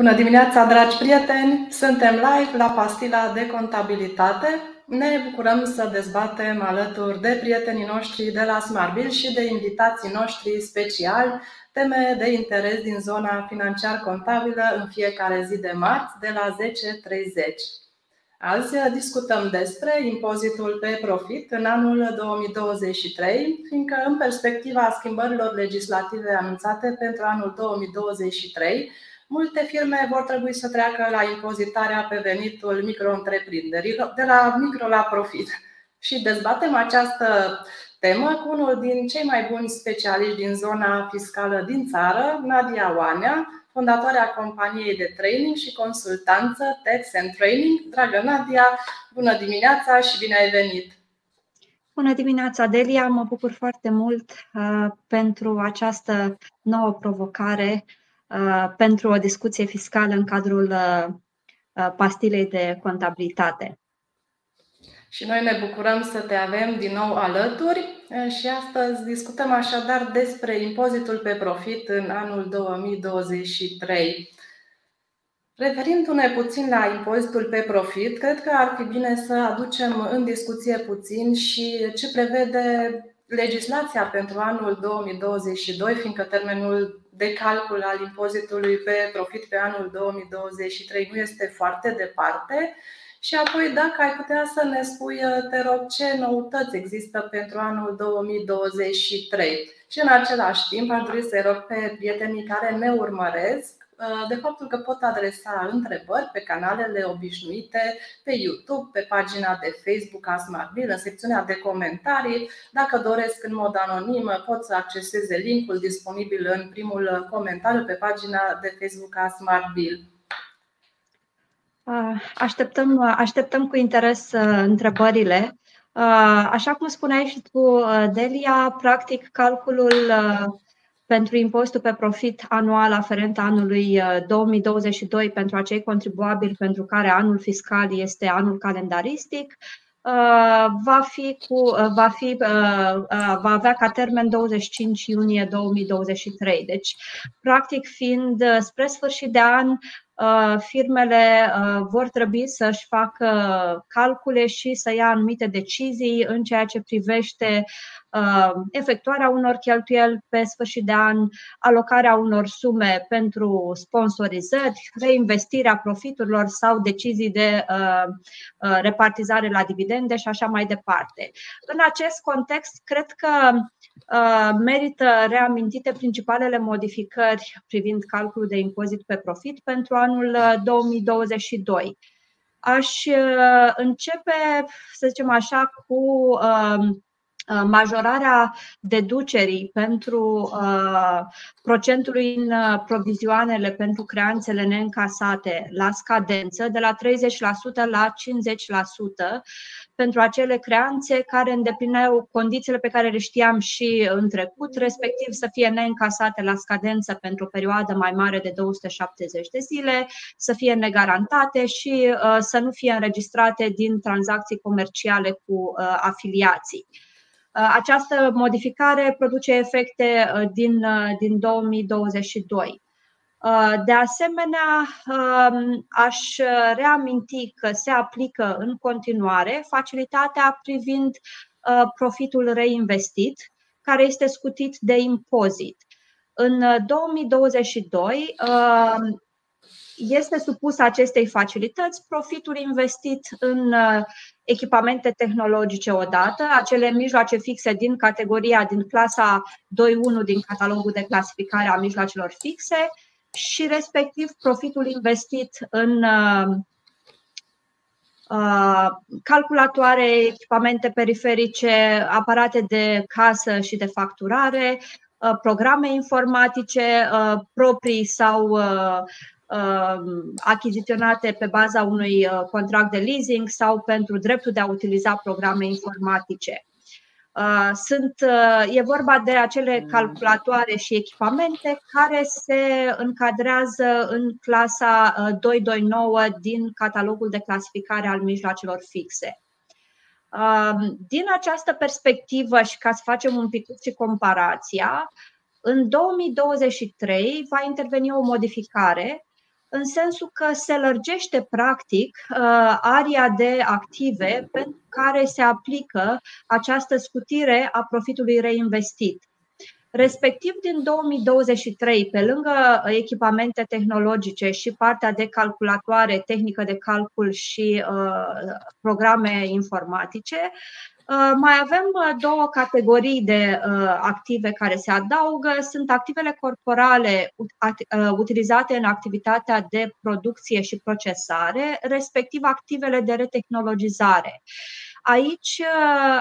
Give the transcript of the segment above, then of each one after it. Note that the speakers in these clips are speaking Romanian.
Bună dimineața, dragi prieteni! Suntem live la Pastila de Contabilitate. Ne bucurăm să dezbatem alături de prietenii noștri de la Smartbill și de invitații noștri speciali teme de interes din zona financiar-contabilă în fiecare zi de marți de la 10.30. Azi discutăm despre impozitul pe profit în anul 2023, fiindcă în perspectiva schimbărilor legislative anunțate pentru anul 2023, multe firme vor trebui să treacă la impozitarea pe venitul micro-întreprinderilor, de la micro la profit. Și dezbatem această temă cu unul din cei mai buni specialiști din zona fiscală din țară, Nadia Oanea, fondatoarea companiei de training și consultanță Tax and Training. Dragă Nadia, bună dimineața și bine ai venit! Bună dimineața, Delia! Mă bucur foarte mult uh, pentru această nouă provocare Uh, pentru o discuție fiscală în cadrul uh, uh, pastilei de contabilitate. Și noi ne bucurăm să te avem din nou alături și astăzi discutăm așadar despre impozitul pe profit în anul 2023. Referindu-ne puțin la impozitul pe profit, cred că ar fi bine să aducem în discuție puțin și ce prevede legislația pentru anul 2022, fiindcă termenul de calcul al impozitului pe profit pe anul 2023 nu este foarte departe. Și apoi, dacă ai putea să ne spui, te rog, ce noutăți există pentru anul 2023. Și în același timp, aș dori să-i rog pe prietenii care ne urmăresc Uh, de faptul că pot adresa întrebări pe canalele obișnuite, pe YouTube, pe pagina de Facebook a SmartBill, în secțiunea de comentarii. Dacă doresc în mod anonim, pot să acceseze linkul disponibil în primul comentariu pe pagina de Facebook a SmartBill. Uh, așteptăm, așteptăm cu interes uh, întrebările. Așa cum spuneai și tu, Delia, practic calculul pentru impozitul pe profit anual aferent anului 2022 uh, pentru acei contribuabili pentru care anul fiscal este anul calendaristic, uh, va, fi cu, uh, va, fi, va avea ca termen 25 iunie 2023. Deci, practic fiind spre sfârșit de an, firmele vor trebui să-și facă calcule și să ia anumite decizii în ceea ce privește Uh, efectuarea unor cheltuieli pe sfârșit de an, alocarea unor sume pentru sponsorizări, reinvestirea profiturilor sau decizii de uh, uh, repartizare la dividende și așa mai departe. În acest context, cred că merită reamintite principalele modificări privind calculul de impozit pe profit pentru anul 2022. Aș începe, să zicem așa, cu Uh, majorarea deducerii pentru uh, procentului în uh, provizioanele pentru creanțele neîncasate la scadență de la 30% la 50% pentru acele creanțe care îndeplineau condițiile pe care le știam și în trecut, respectiv să fie neîncasate la scadență pentru o perioadă mai mare de 270 de zile, să fie negarantate și să nu fie înregistrate din tranzacții comerciale cu afiliații. Uh, această modificare produce efecte uh, din, uh, din 2022. De asemenea, um, aș reaminti că se aplică în continuare facilitatea privind profitul reinvestit, care este scutit de impozit. În 2022 este supus acestei facilități profitul investit în uh, echipamente tehnologice odată, acele mijloace fixe din categoria, din clasa 2.1 din catalogul de clasificare a mijloacelor fixe și respectiv profitul investit în uh, uh, calculatoare, echipamente periferice, aparate de casă și de facturare, programe informatice proprii sau Um, achiziționate pe baza unui uh, contract de leasing sau pentru dreptul de a utiliza programe informatice. Uh, sunt, uh, e vorba de acele calculatoare și echipamente care se încadrează în clasa 229 din catalogul de clasificare al mijloacelor fixe. Um, din această perspectivă și ca să facem un pic și comparația, în 2023 va interveni o modificare în sensul că se lărgește practic uh, aria de active pentru care se aplică această scutire a profitului reinvestit. Respectiv, din 2023, pe lângă echipamente tehnologice și partea de calculatoare, tehnică de calcul și uh, programe informatice, Uh, mai avem uh, două categorii de uh, active care se adaugă. Sunt activele corporale utilizate în activitatea de producție și procesare, respectiv activele de retehnologizare. Aici,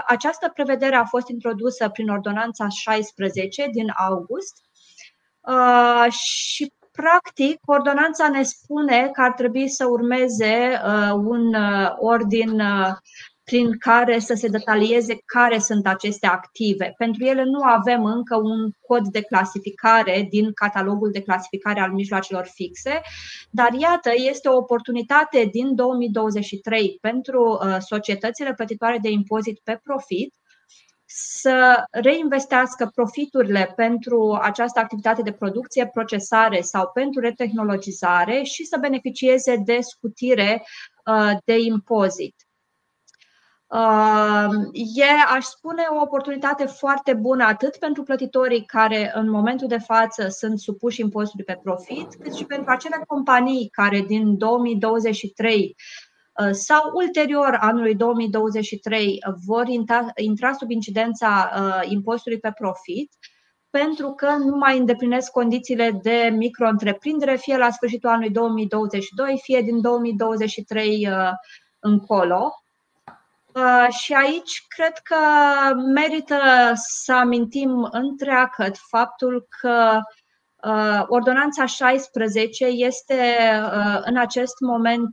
această prevedere a fost introdusă prin ordonanța 16 din august și Practic, ordonanța ne spune că ar trebui să urmeze un ordin prin care să se detalieze care sunt aceste active. Pentru ele nu avem încă un cod de clasificare din catalogul de clasificare al mijloacelor fixe, dar iată, este o oportunitate din 2023 pentru uh, societățile plătitoare de impozit pe profit să reinvestească profiturile pentru această activitate de producție, procesare sau pentru retehnologizare și să beneficieze de scutire uh, de impozit. E, aș spune, o oportunitate foarte bună atât pentru plătitorii care în momentul de față sunt supuși impozitului pe profit, cât și pentru acele companii care din 2023 uh, sau ulterior anului 2023 vor intra sub incidența uh, impozitului pe profit, pentru că nu mai îndeplinesc condițiile de micro-întreprindere, fie la sfârșitul anului 2022, fie din 2023 uh, încolo. Uh, și aici cred că merită să amintim întreagăt faptul că uh, Ordonanța 16 este uh, în acest moment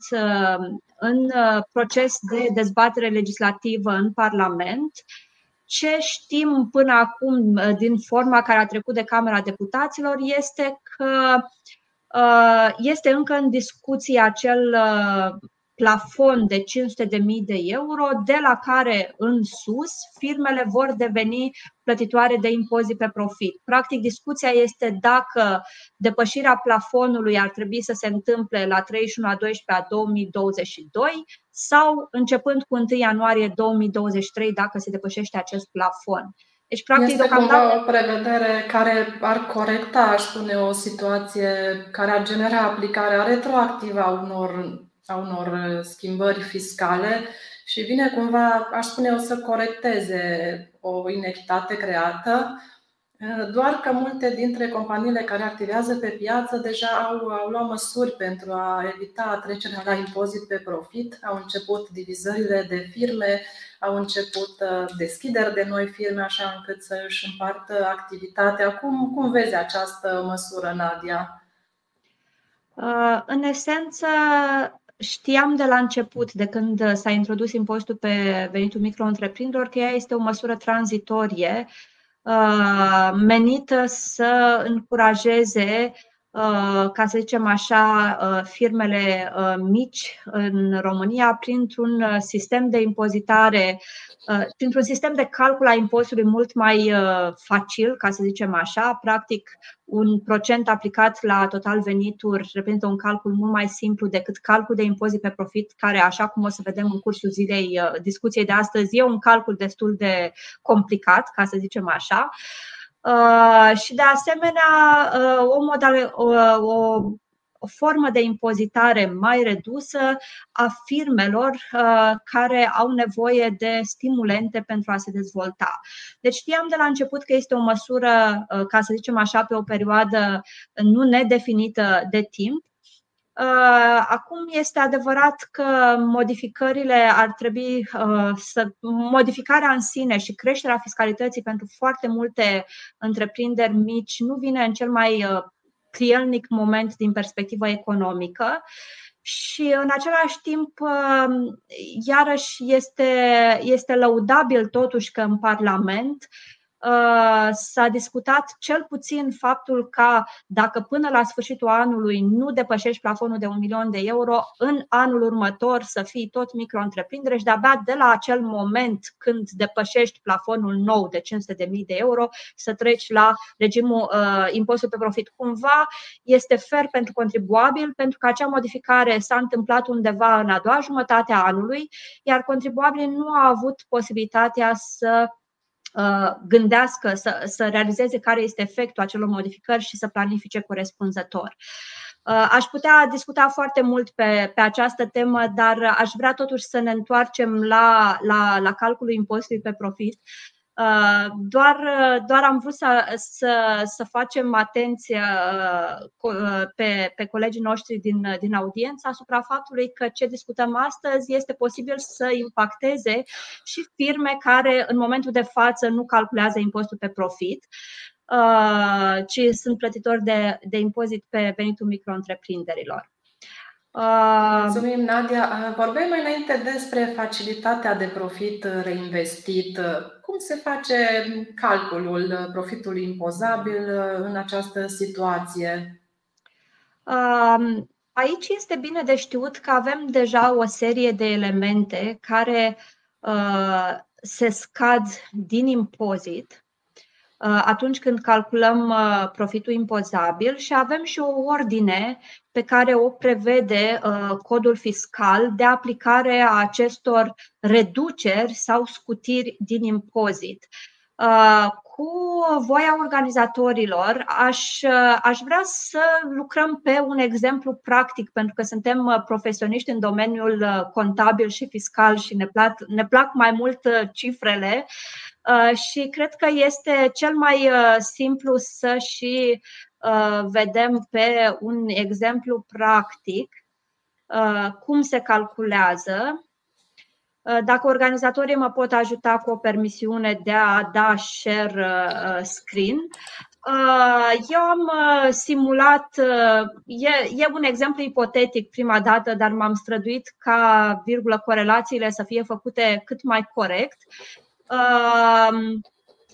în proces de dezbatere legislativă în Parlament. Ce știm până acum din forma care a trecut de Camera Deputaților este că este încă în discuție acel plafon de 500.000 de euro, de la care în sus firmele vor deveni plătitoare de impozit pe profit. Practic, discuția este dacă depășirea plafonului ar trebui să se întâmple la 31 a 12 a 2022 sau începând cu 1 ianuarie 2023 dacă se depășește acest plafon. Deci, practic, este cumva o prevedere care ar corecta, aș spune, o situație care ar genera aplicarea retroactivă a unor a unor uh, schimbări fiscale și vine cumva, aș spune eu, să corecteze o inechitate creată, uh, doar că multe dintre companiile care activează pe piață deja au, au luat măsuri pentru a evita trecerea la impozit pe profit, au început divizările de firme, au început uh, deschideri de noi firme, așa încât să își împartă activitatea. Cum, cum vezi această măsură, Nadia? În esență, Știam de la început, de când s-a introdus impozitul pe venitul micro-întreprinderilor, că ea este o măsură tranzitorie uh, menită să încurajeze Uh, ca să zicem așa, uh, firmele uh, mici în România printr-un sistem de impozitare, printr-un sistem de calcul a impozitului mult mai facil, ca să zicem așa. Practic, un procent aplicat la total venituri reprezintă un calcul mult mai simplu decât calcul de impozit pe profit, care, așa cum o să vedem în cursul zilei discuției de astăzi, e un calcul destul de complicat, ca să zicem așa. Uh, Uh, și de asemenea uh, o, modale, o, o, o formă de impozitare mai redusă a firmelor uh, care au nevoie de stimulente pentru a se dezvolta. Deci știam de la început că este o măsură, ca să zicem așa, pe o perioadă nu nedefinită de timp, Uh, acum este adevărat că modificările ar trebui uh, să. modificarea în sine și creșterea fiscalității pentru foarte multe întreprinderi mici nu vine în cel mai uh, prielnic moment din perspectivă economică. Și în același timp, iarăși este, este lăudabil totuși că în Parlament Uh, s-a discutat cel puțin faptul ca dacă până la sfârșitul anului nu depășești plafonul de un milion de euro, în anul următor să fii tot micro-întreprindere și de-abia de la acel moment când depășești plafonul nou de 500.000 de euro să treci la regimul uh, impozitului pe profit. Cumva este fer pentru contribuabil pentru că acea modificare s-a întâmplat undeva în a doua jumătate a anului, iar contribuabilii nu au avut posibilitatea să Uh, gândească, să, să realizeze care este efectul acelor modificări și să planifice corespunzător. Uh, aș putea discuta foarte mult pe, pe această temă, dar aș vrea totuși să ne întoarcem la, la, la calculul impozitului pe profit. Uh, doar, doar am vrut să, să, să facem atenție uh, uh, pe, pe colegii noștri din, din audiență asupra faptului că ce discutăm astăzi este posibil să impacteze și firme care în momentul de față nu calculează impostul pe profit, ci sunt plătitori de, de impozit pe venitul micro-întreprinderilor. Mulțumim, Nadia. Vorbeai mai înainte despre facilitatea de profit reinvestit. Cum se face calculul profitului impozabil în această situație? Aici este bine de știut că avem deja o serie de elemente care se scad din impozit Uh, atunci când calculăm uh, profitul impozabil și avem și o ordine pe care o prevede uh, codul fiscal de aplicare a acestor reduceri sau scutiri din impozit. Cu voia organizatorilor, aș, aș vrea să lucrăm pe un exemplu practic, pentru că suntem profesioniști în domeniul contabil și fiscal și ne plac, ne plac mai mult cifrele. Uh, și cred că este cel mai uh, simplu să și uh, vedem pe un exemplu practic cum se calculează. Dacă organizatorii mă pot ajuta cu o permisiune de a da share screen, eu am simulat, e, e un exemplu ipotetic prima dată, dar m-am străduit ca virgulă corelațiile să fie făcute cât mai corect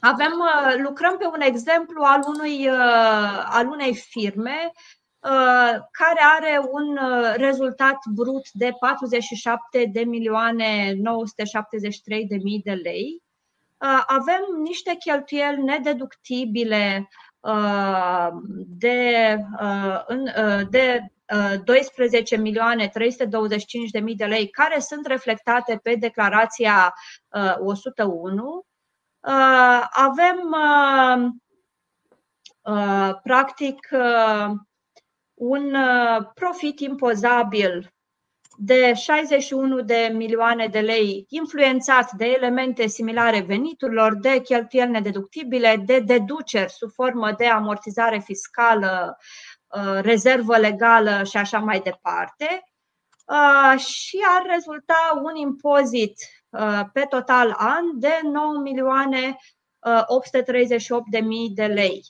avem, uh, lucrăm pe un exemplu al, unui, uh, al unei firme uh, care are un rezultat brut de 47 de milioane 973 de mii de lei. Avem niște cheltuieli nedeductibile de, de 12 milioane 325 de mii de lei care sunt reflectate pe declarația 101. Uh, uh, avem uh, practic un profit impozabil de 61 de milioane de lei influențat de elemente similare veniturilor, de cheltuieli nedeductibile, de deduceri sub formă de amortizare fiscală Uh, rezervă legală și așa mai departe. Uh, și ar rezulta un impozit uh, pe total an de 9 milioane 838 de mii de lei.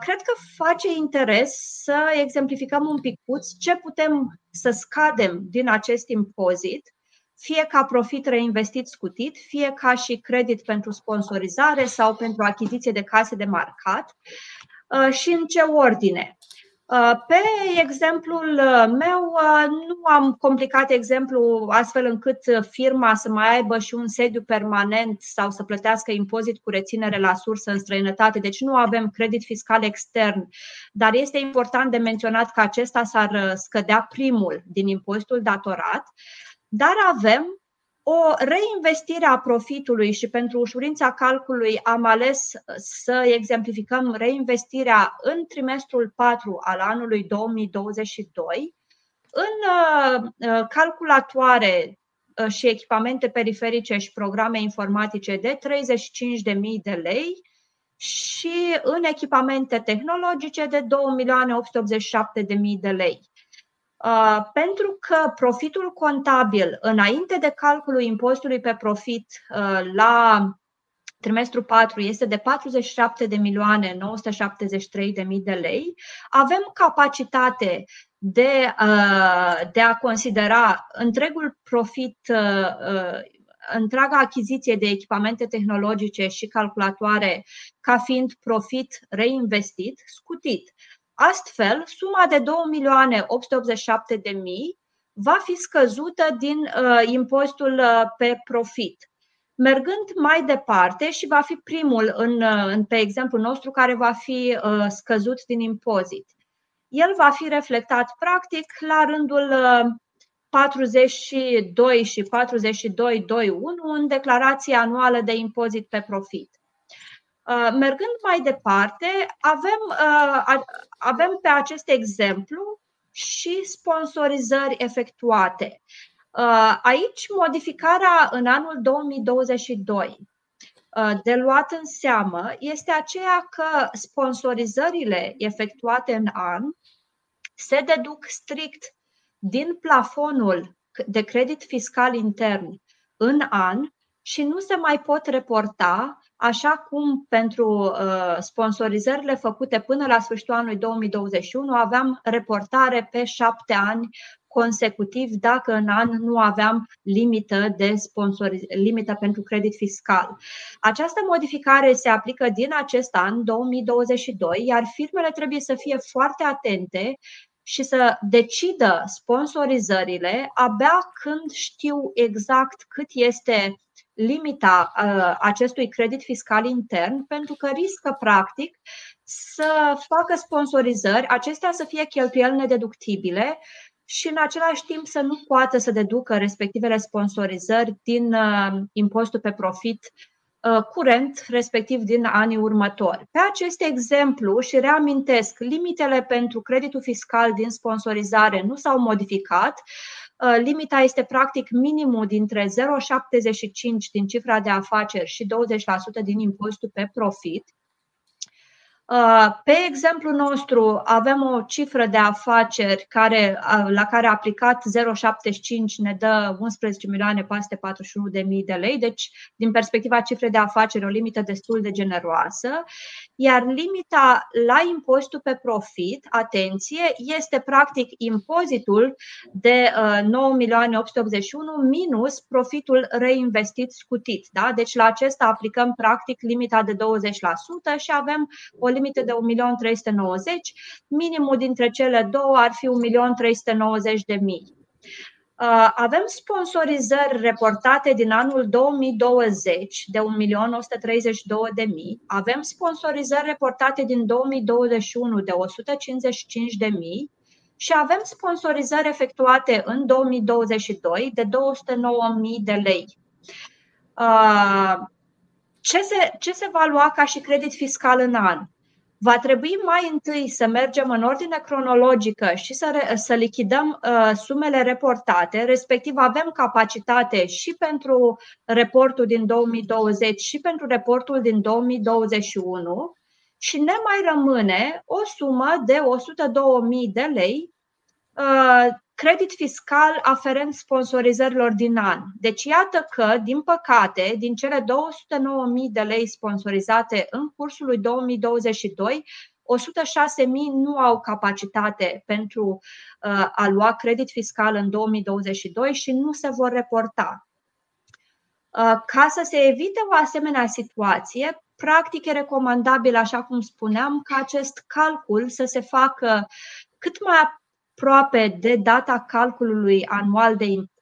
Cred că face interes să exemplificăm un picuț ce putem să scadem din acest impozit, fie ca profit reinvestit scutit, fie ca și credit pentru sponsorizare sau pentru achiziție de case de marcat și în ce ordine. Uh, pe exemplul uh, meu, uh, nu am complicat exemplu astfel încât firma să mai aibă și un sediu permanent sau să plătească impozit cu reținere la sursă în străinătate, deci nu avem credit fiscal extern, dar este important de menționat că acesta s-ar scădea primul din impozitul datorat, dar avem o reinvestire a profitului și pentru ușurința calculului am ales să exemplificăm reinvestirea în trimestrul 4 al anului 2022 în uh, calculatoare uh, și echipamente periferice și programe informatice de 35.000 de lei și în echipamente tehnologice de 2.887.000 de lei. Uh, pentru că profitul contabil înainte de calculul impozitului pe profit uh, la trimestru 4 este de 47 de milioane 973 de mii de lei, avem capacitate de, uh, de a considera întregul profit întreaga achiziție de echipamente tehnologice și calculatoare ca fiind profit reinvestit, scutit. Astfel, suma de 2.887.000 va fi scăzută din uh, impozitul uh, pe profit. Mergând mai departe și va fi primul în, uh, în pe exemplu nostru care va fi uh, scăzut din impozit. El va fi reflectat practic la rândul uh, 42 și 4221 în declarația anuală de impozit pe profit. Uh, mergând mai departe, avem, uh, avem pe acest exemplu și sponsorizări efectuate. Uh, aici, modificarea în anul 2022 de luat în seamă este aceea că sponsorizările efectuate în an se deduc strict din plafonul de credit fiscal intern în an și nu se mai pot reporta așa cum pentru uh, sponsorizările făcute până la sfârșitul anului 2021 aveam reportare pe șapte ani consecutiv dacă în an nu aveam limită de sponsoriz- limită pentru credit fiscal. Această modificare se aplică din acest an 2022, iar firmele trebuie să fie foarte atente și să decidă sponsorizările abia când știu exact cât este limita uh, acestui credit fiscal intern, pentru că riscă practic să facă sponsorizări, acestea să fie cheltuieli nedeductibile și în același timp să nu poată să deducă respectivele sponsorizări din uh, impostul pe profit Uh, curent, respectiv din anii următori. Pe acest exemplu și reamintesc, limitele pentru creditul fiscal din sponsorizare nu s-au modificat. Uh, limita este practic minimul dintre 0,75 din cifra de afaceri și 20% din impozitul pe profit. Uh, pe exemplu nostru avem o cifră de afaceri care, la care a aplicat 0,75 ne dă 11 milioane 441 de mii de lei, deci din perspectiva cifrei de afaceri o limită destul de generoasă, iar limita la impozitul pe profit, atenție, este practic impozitul de 9 milioane 881 minus profitul reinvestit scutit. Da? Deci la acesta aplicăm practic limita de 20% și avem o limită limită de 1.390.000, minimul dintre cele două ar fi 1.390.000. Uh, avem sponsorizări reportate din anul 2020 de 1.132.000, avem sponsorizări reportate din 2021 de 155.000 și avem sponsorizări efectuate în 2022 de 209.000 de lei. Uh, ce se, ce se va lua ca și credit fiscal în an? Va trebui mai întâi să mergem în ordine cronologică și să, re, să lichidăm uh, sumele reportate, respectiv avem capacitate și pentru reportul din 2020 și pentru reportul din 2021 și ne mai rămâne o sumă de 102.000 de lei uh, credit fiscal aferent sponsorizărilor din an. Deci iată că, din păcate, din cele 209.000 de lei sponsorizate în cursul lui 2022, 106.000 nu au capacitate pentru uh, a lua credit fiscal în 2022 și nu se vor reporta. Uh, ca să se evite o asemenea situație, practic e recomandabil, așa cum spuneam, ca acest calcul să se facă cât mai aproape de data calculului anual de impozit,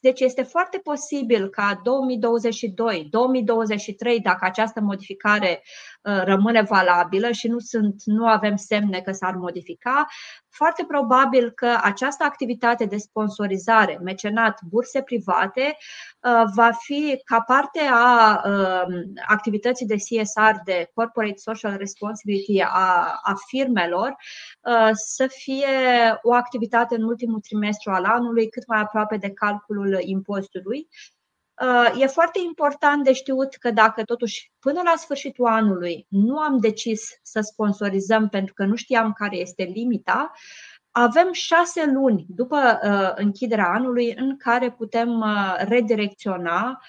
deci este foarte posibil ca 2022, 2023, dacă această modificare uh, rămâne valabilă și nu, sunt, nu avem semne că s-ar modifica, foarte probabil că această activitate de sponsorizare, mecenat, burse private, uh, va fi ca parte a um, activității de CSR, de Corporate Social Responsibility a, a firmelor, uh, să fie o activitate în ultimul trimestru al anului, cât mai aproape de calculul impozitului. Uh, e foarte important de știut că dacă totuși până la sfârșitul anului nu am decis să sponsorizăm pentru că nu știam care este limita, avem șase luni după uh, închiderea anului în care putem uh, redirecționa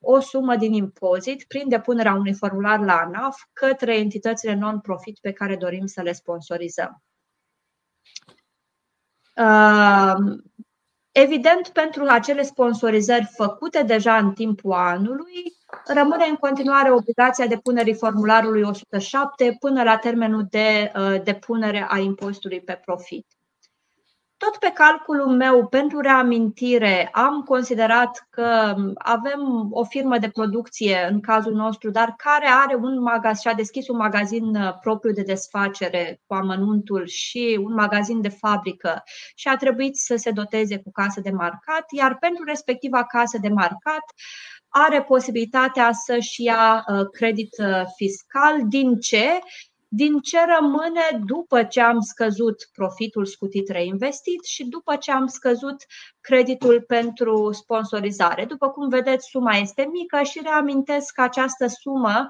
o sumă din impozit prin depunerea unui formular la ANAF către entitățile non-profit pe care dorim să le sponsorizăm. Evident, pentru acele sponsorizări făcute deja în timpul anului, rămâne în continuare obligația depunerii formularului 107 până la termenul de uh, depunere a impozitului pe profit. Tot pe calculul meu, pentru reamintire, am considerat că avem o firmă de producție în cazul nostru, dar care are un magazin și a deschis un magazin uh, propriu de desfacere cu amănuntul și un magazin de fabrică și a trebuit să se doteze cu casă de marcat, iar pentru respectiva casă de marcat are posibilitatea să-și ia uh, credit uh, fiscal. Din ce? Din ce rămâne după ce am scăzut profitul scutit reinvestit și după ce am scăzut creditul pentru sponsorizare. După cum vedeți, suma este mică și reamintesc că această sumă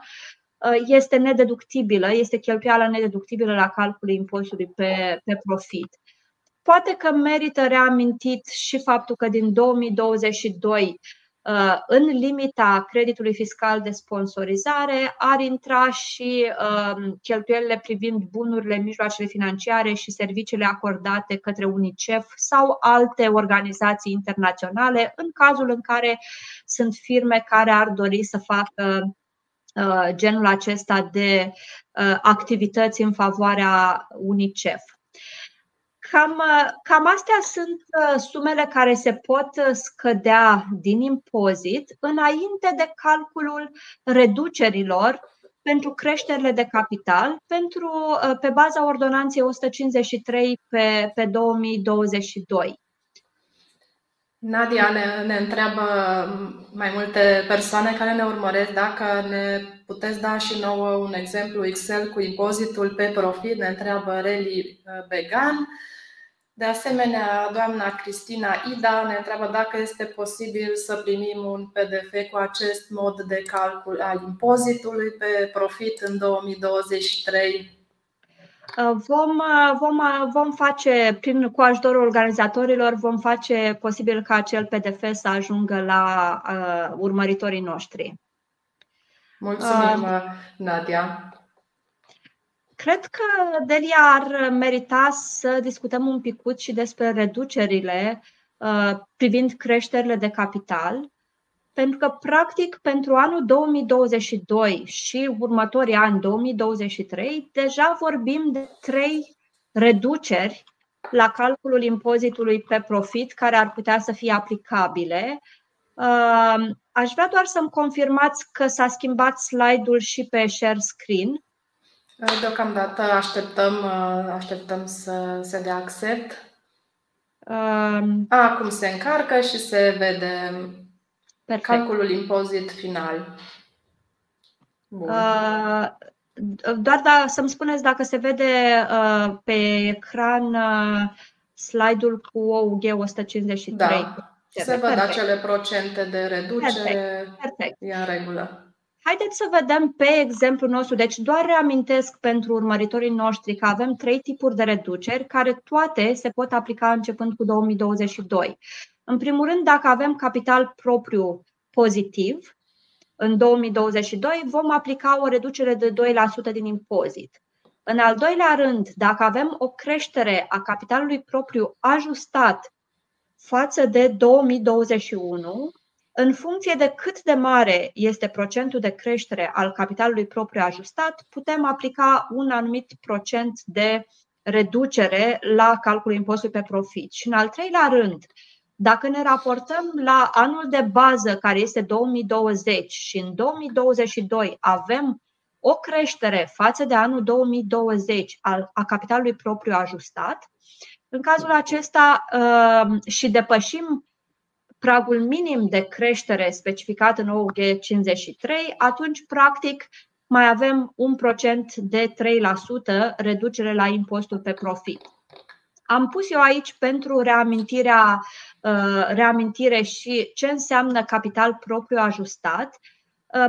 uh, este nedeductibilă, este cheltuială nedeductibilă la calculul impozitului pe, pe profit. Poate că merită reamintit și faptul că din 2022 Uh, în limita creditului fiscal de sponsorizare ar intra și um, cheltuielile privind bunurile, mijloacele financiare și serviciile acordate către UNICEF sau alte organizații internaționale, în cazul în care sunt firme care ar dori să facă uh, genul acesta de uh, activități în favoarea UNICEF. Cam, cam astea sunt uh, sumele care se pot uh, scădea din impozit înainte de calculul reducerilor pentru creșterile de capital pentru, uh, pe baza ordonanței 153 pe, pe 2022. Nadia ne, ne întreabă mai multe persoane care ne urmăresc dacă ne puteți da și nouă un exemplu Excel cu impozitul pe profit, ne întreabă Reli Began. De asemenea, doamna Cristina Ida ne întreabă dacă este posibil să primim un PDF cu acest mod de calcul al impozitului pe profit în 2023. Vom, vom, vom face, prin, cu ajutorul organizatorilor, vom face posibil ca acel PDF să ajungă la uh, urmăritorii noștri. Mulțumim, uh, Nadia. Cred că Delia ar merita să discutăm un picut și despre reducerile uh, privind creșterile de capital, pentru că, practic, pentru anul 2022 și următorii ani 2023, deja vorbim de trei reduceri la calculul impozitului pe profit care ar putea să fie aplicabile. Uh, aș vrea doar să-mi confirmați că s-a schimbat slide-ul și pe share screen. Deocamdată așteptăm, uh, așteptăm să se dea accept. Um, Acum se încarcă și se vede perfect. calculul impozit final. Bun. Uh, doar da, să-mi spuneți dacă se vede uh, pe ecran uh, slide-ul cu OUG 153. Da, se văd acele procente de reducere. Perfect. Perfect. E în regulă. Haideți să vedem pe exemplul nostru. Deci doar reamintesc pentru urmăritorii noștri că avem trei tipuri de reduceri care toate se pot aplica începând cu 2022. În primul rând, dacă avem capital propriu pozitiv, în 2022 vom aplica o reducere de 2% din impozit. În al doilea rând, dacă avem o creștere a capitalului propriu ajustat față de 2021, în funcție de cât de mare este procentul de creștere al capitalului propriu ajustat, putem aplica un anumit procent de reducere la calculul impozitului pe profit. Și în al treilea rând, dacă ne raportăm la anul de bază care este 2020 și în 2022 avem o creștere față de anul 2020 a capitalului propriu ajustat, în cazul acesta uh, și depășim pragul minim de creștere specificat în OUG 53, atunci, practic, mai avem un procent de 3% reducere la impostul pe profit. Am pus eu aici pentru reamintirea, uh, reamintire și ce înseamnă capital propriu ajustat Uh,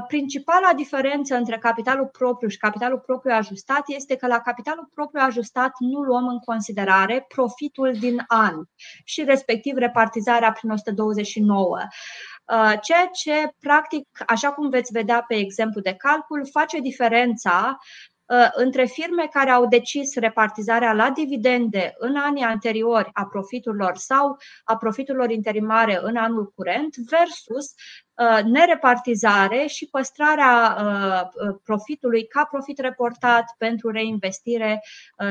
principala diferență între capitalul propriu și capitalul propriu ajustat este că la capitalul propriu ajustat nu luăm în considerare profitul din an și respectiv repartizarea prin 129 uh, ceea ce, practic, așa cum veți vedea pe exemplu de calcul, face diferența uh, între firme care au decis repartizarea la dividende în anii anteriori a profiturilor sau a profiturilor interimare în anul curent versus uh, nerepartizare și păstrarea profitului ca profit reportat pentru reinvestire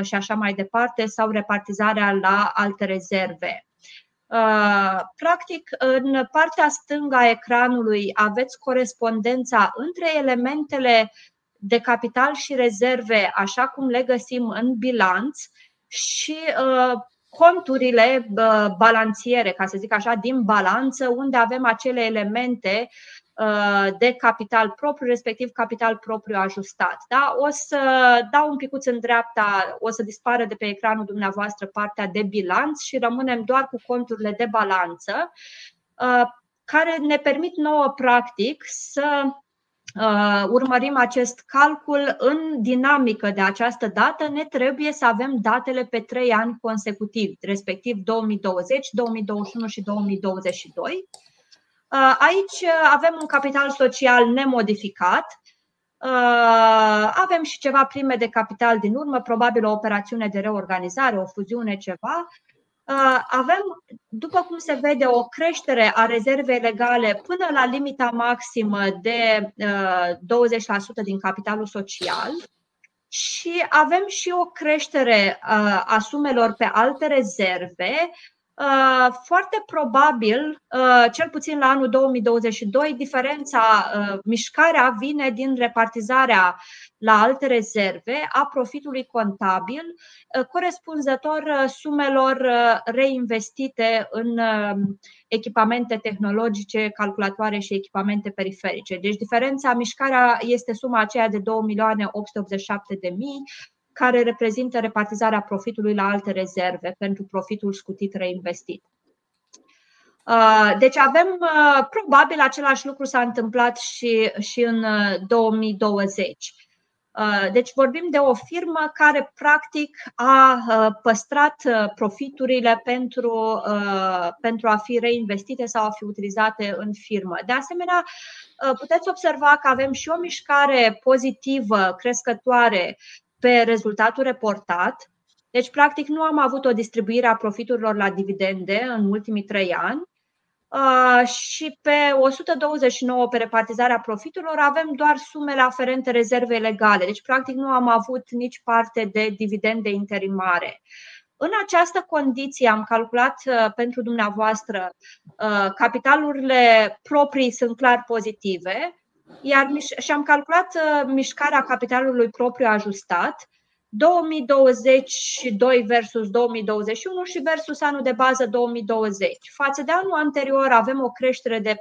și așa mai departe sau repartizarea la alte rezerve. Uh, practic, în partea stângă a ecranului aveți corespondența între elementele de capital și rezerve, așa cum le găsim în bilanț, și uh, conturile uh, balanțiere, ca să zic așa, din balanță, unde avem acele elemente Uh, de capital propriu, respectiv capital propriu ajustat. Da? O să dau un picuț în dreapta, o să dispară de pe ecranul dumneavoastră partea de bilanț și rămânem doar cu conturile de balanță, uh, care ne permit nouă, practic, să uh, urmărim acest calcul în dinamică de această dată, ne trebuie să avem datele pe trei ani consecutivi, respectiv 2020, 2021 și 2022. Uh, aici uh, avem un capital social nemodificat, uh, avem și ceva prime de capital din urmă, probabil o operațiune de reorganizare, o fuziune, ceva. Avem, după cum se vede, o creștere a rezervei legale până la limita maximă de 20% din capitalul social și avem și o creștere a sumelor pe alte rezerve, Uh, foarte probabil, uh, cel puțin la anul 2022, diferența, uh, mișcarea vine din repartizarea la alte rezerve a profitului contabil, corespunzător sumelor reinvestite în echipamente tehnologice, calculatoare și echipamente periferice. Deci diferența, mișcarea este suma aceea de 2.887.000 care reprezintă repartizarea profitului la alte rezerve pentru profitul scutit reinvestit. Uh, deci avem, uh, probabil același lucru s-a întâmplat și, și în 2020. Uh, deci vorbim de o firmă care practic a păstrat profiturile pentru, pentru a fi reinvestite sau a fi utilizate în firmă. De asemenea, puteți observa că avem și o mișcare pozitivă, crescătoare pe rezultatul reportat. Deci, practic, nu am avut o distribuire a profiturilor la dividende în ultimii trei ani uh, și pe 129 pe repartizarea profiturilor avem doar sumele aferente rezerve legale. Deci, practic, nu am avut nici parte de dividende interimare. În această condiție am calculat uh, pentru dumneavoastră uh, capitalurile proprii sunt clar pozitive, iar și am calculat uh, mișcarea capitalului propriu ajustat 2022 versus 2021 și versus anul de bază 2020. Față de anul anterior avem o creștere de 14,74%,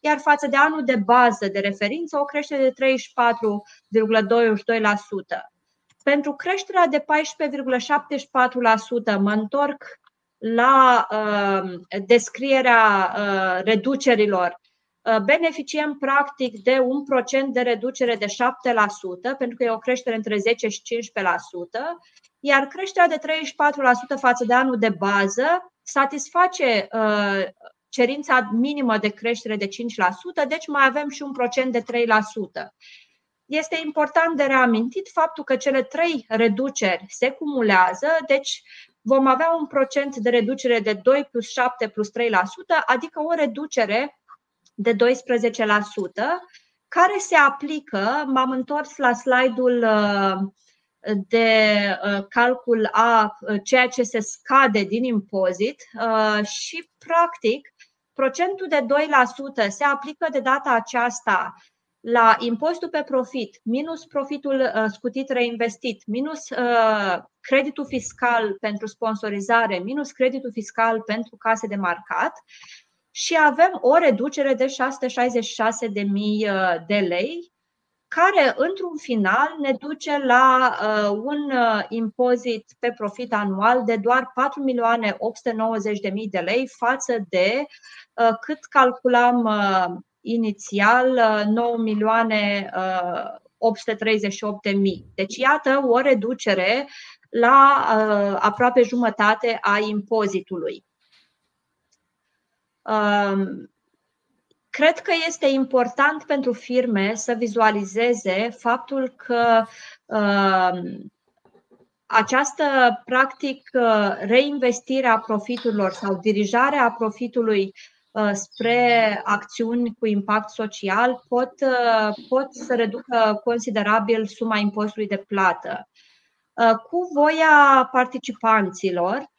iar față de anul de bază de referință o creștere de 34,22%. Pentru creșterea de 14,74% mă întorc la uh, descrierea uh, reducerilor Uh, beneficiem practic de un procent de reducere de 7%, pentru că e o creștere între 10 și 15%, iar creșterea de 34% față de anul de bază satisface uh, cerința minimă de creștere de 5%, deci mai avem și un procent de 3%. Este important de reamintit faptul că cele trei reduceri se cumulează, deci vom avea un procent de reducere de 2 plus 7 plus 3%, adică o reducere de 12%, care se aplică, m-am întors la slide-ul uh, de uh, calcul a uh, ceea ce se scade din impozit și, practic, procentul de 2% se aplică de data aceasta la impozitul pe profit, minus profitul scutit reinvestit, minus creditul fiscal pentru sponsorizare, minus creditul fiscal pentru case de marcat și avem o reducere de 666.000 uh, de lei, care într-un final ne duce la uh, un uh, impozit pe profit anual de doar 4.890.000 de lei față de cât calculam inițial 9.838.000. Deci iată o reducere la aproape jumătate a impozitului. Cred că este important pentru firme să vizualizeze faptul că uh, această, practic, uh, reinvestirea profiturilor sau dirijarea profitului uh, spre acțiuni cu impact social pot, uh, pot să reducă considerabil suma impostului de plată. Cu voia participanților,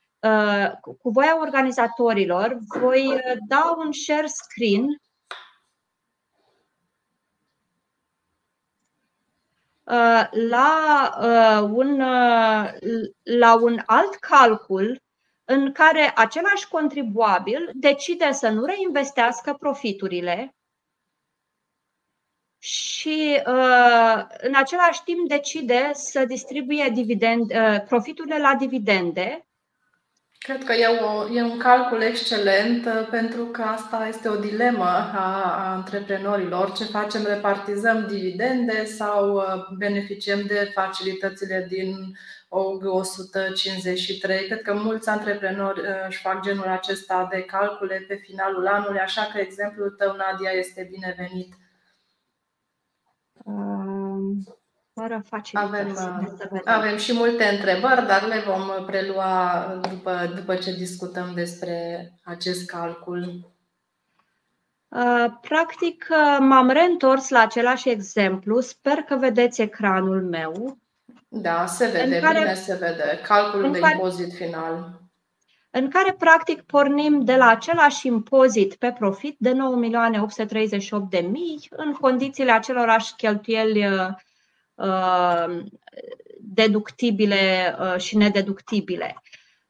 cu voia organizatorilor, voi da un share screen. Uh, la uh, un, uh, la un alt calcul în care același contribuabil decide să nu reinvestească profiturile și în același timp decide să distribuie dividend, profiturile la dividende Cred că e, o, e un calcul excelent uh, pentru că asta este o dilemă a, a antreprenorilor. Ce facem? Repartizăm dividende sau uh, beneficiem de facilitățile din OG 153? Cred că mulți antreprenori uh, își fac genul acesta de calcule pe finalul anului, așa că exemplul tău, Nadia, este binevenit. Um fără Avem, avem și multe întrebări, dar le vom prelua după, după ce discutăm despre acest calcul. Uh, practic, uh, m-am reîntors la același exemplu. Sper că vedeți ecranul meu. Da, se vede, în care, bine se vede. Calculul de care, impozit final. În care, practic, pornim de la același impozit pe profit de 9.838.000 în condițiile acelorași cheltuieli uh, Uh, deductibile uh, și nedeductibile.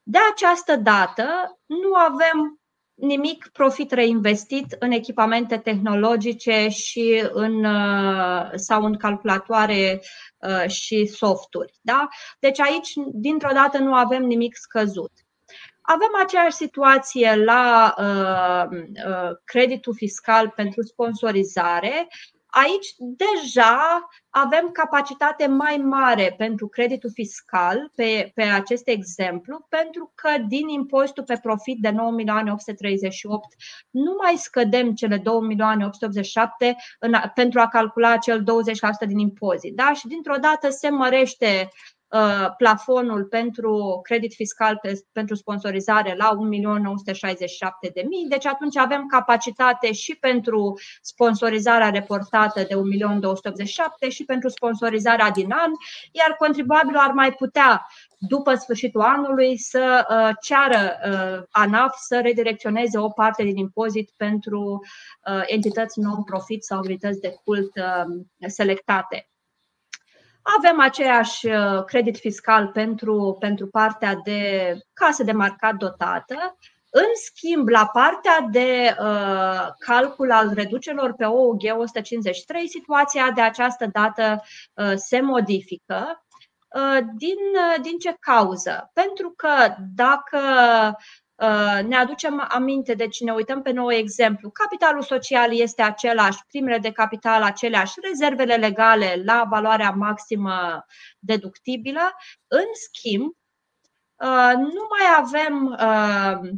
De această dată nu avem nimic profit reinvestit în echipamente tehnologice și în, uh, sau în calculatoare și softuri. Da? Deci aici, dintr-o dată, nu avem nimic scăzut. Avem aceeași situație la uh, uh, creditul fiscal pentru sponsorizare, Aici deja avem capacitate mai mare pentru creditul fiscal pe, pe acest exemplu, pentru că din impozitul pe profit de 9.838 nu mai scădem cele 2.887 pentru a calcula acel 20% din impozit. Da? Și dintr-o dată se mărește Uh, plafonul pentru credit fiscal pentru sponsorizare la 1.967.000, deci atunci avem capacitate și pentru sponsorizarea reportată de 1.287.000 și pentru sponsorizarea din an, iar contribuabilul ar mai putea după sfârșitul anului să uh, ceară uh, ANAF să redirecționeze o parte din impozit pentru entități non-profit sau unități de cult selectate. Avem aceeași uh, credit fiscal pentru, pentru partea de casă de marcat dotată. În schimb, la partea de uh, calcul al reducerilor pe OUG 153, situația de această dată uh, se modifică. Uh, din, uh, din ce cauză? Pentru că dacă Uh, ne aducem aminte, deci ne uităm pe nou exemplu. Capitalul social este același, primele de capital aceleași, rezervele legale la valoarea maximă deductibilă. În schimb, uh, nu mai avem uh,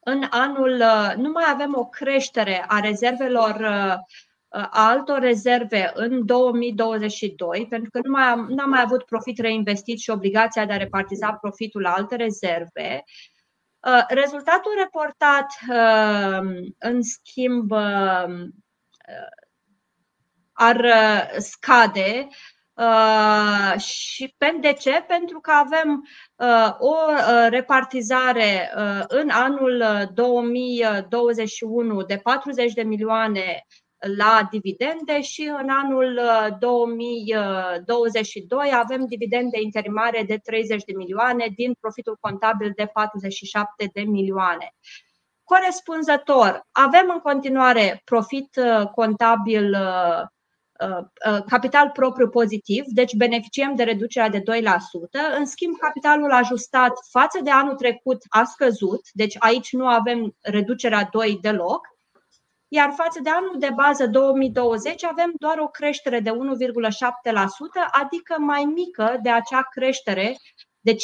în anul, nu mai avem o creștere a rezervelor a altor rezerve în 2022, pentru că nu mai am, n-am mai avut profit reinvestit și obligația de a repartiza profitul la alte rezerve. Uh, rezultatul reportat, uh, în schimb, uh, ar scade și de ce? Pentru că avem o repartizare în anul 2021 de 40 de milioane la dividende și în anul 2022 uh, avem dividende interimare de 30 de milioane din profitul contabil de 47 de milioane. Corespunzător, avem în continuare profit uh, contabil uh, capital propriu pozitiv, deci beneficiem de reducerea de 2%. În schimb, capitalul ajustat față de anul trecut a scăzut, deci aici nu avem reducerea 2 deloc iar față de anul de bază 2020 avem doar o creștere de 1,7%, adică mai mică de acea creștere de 5%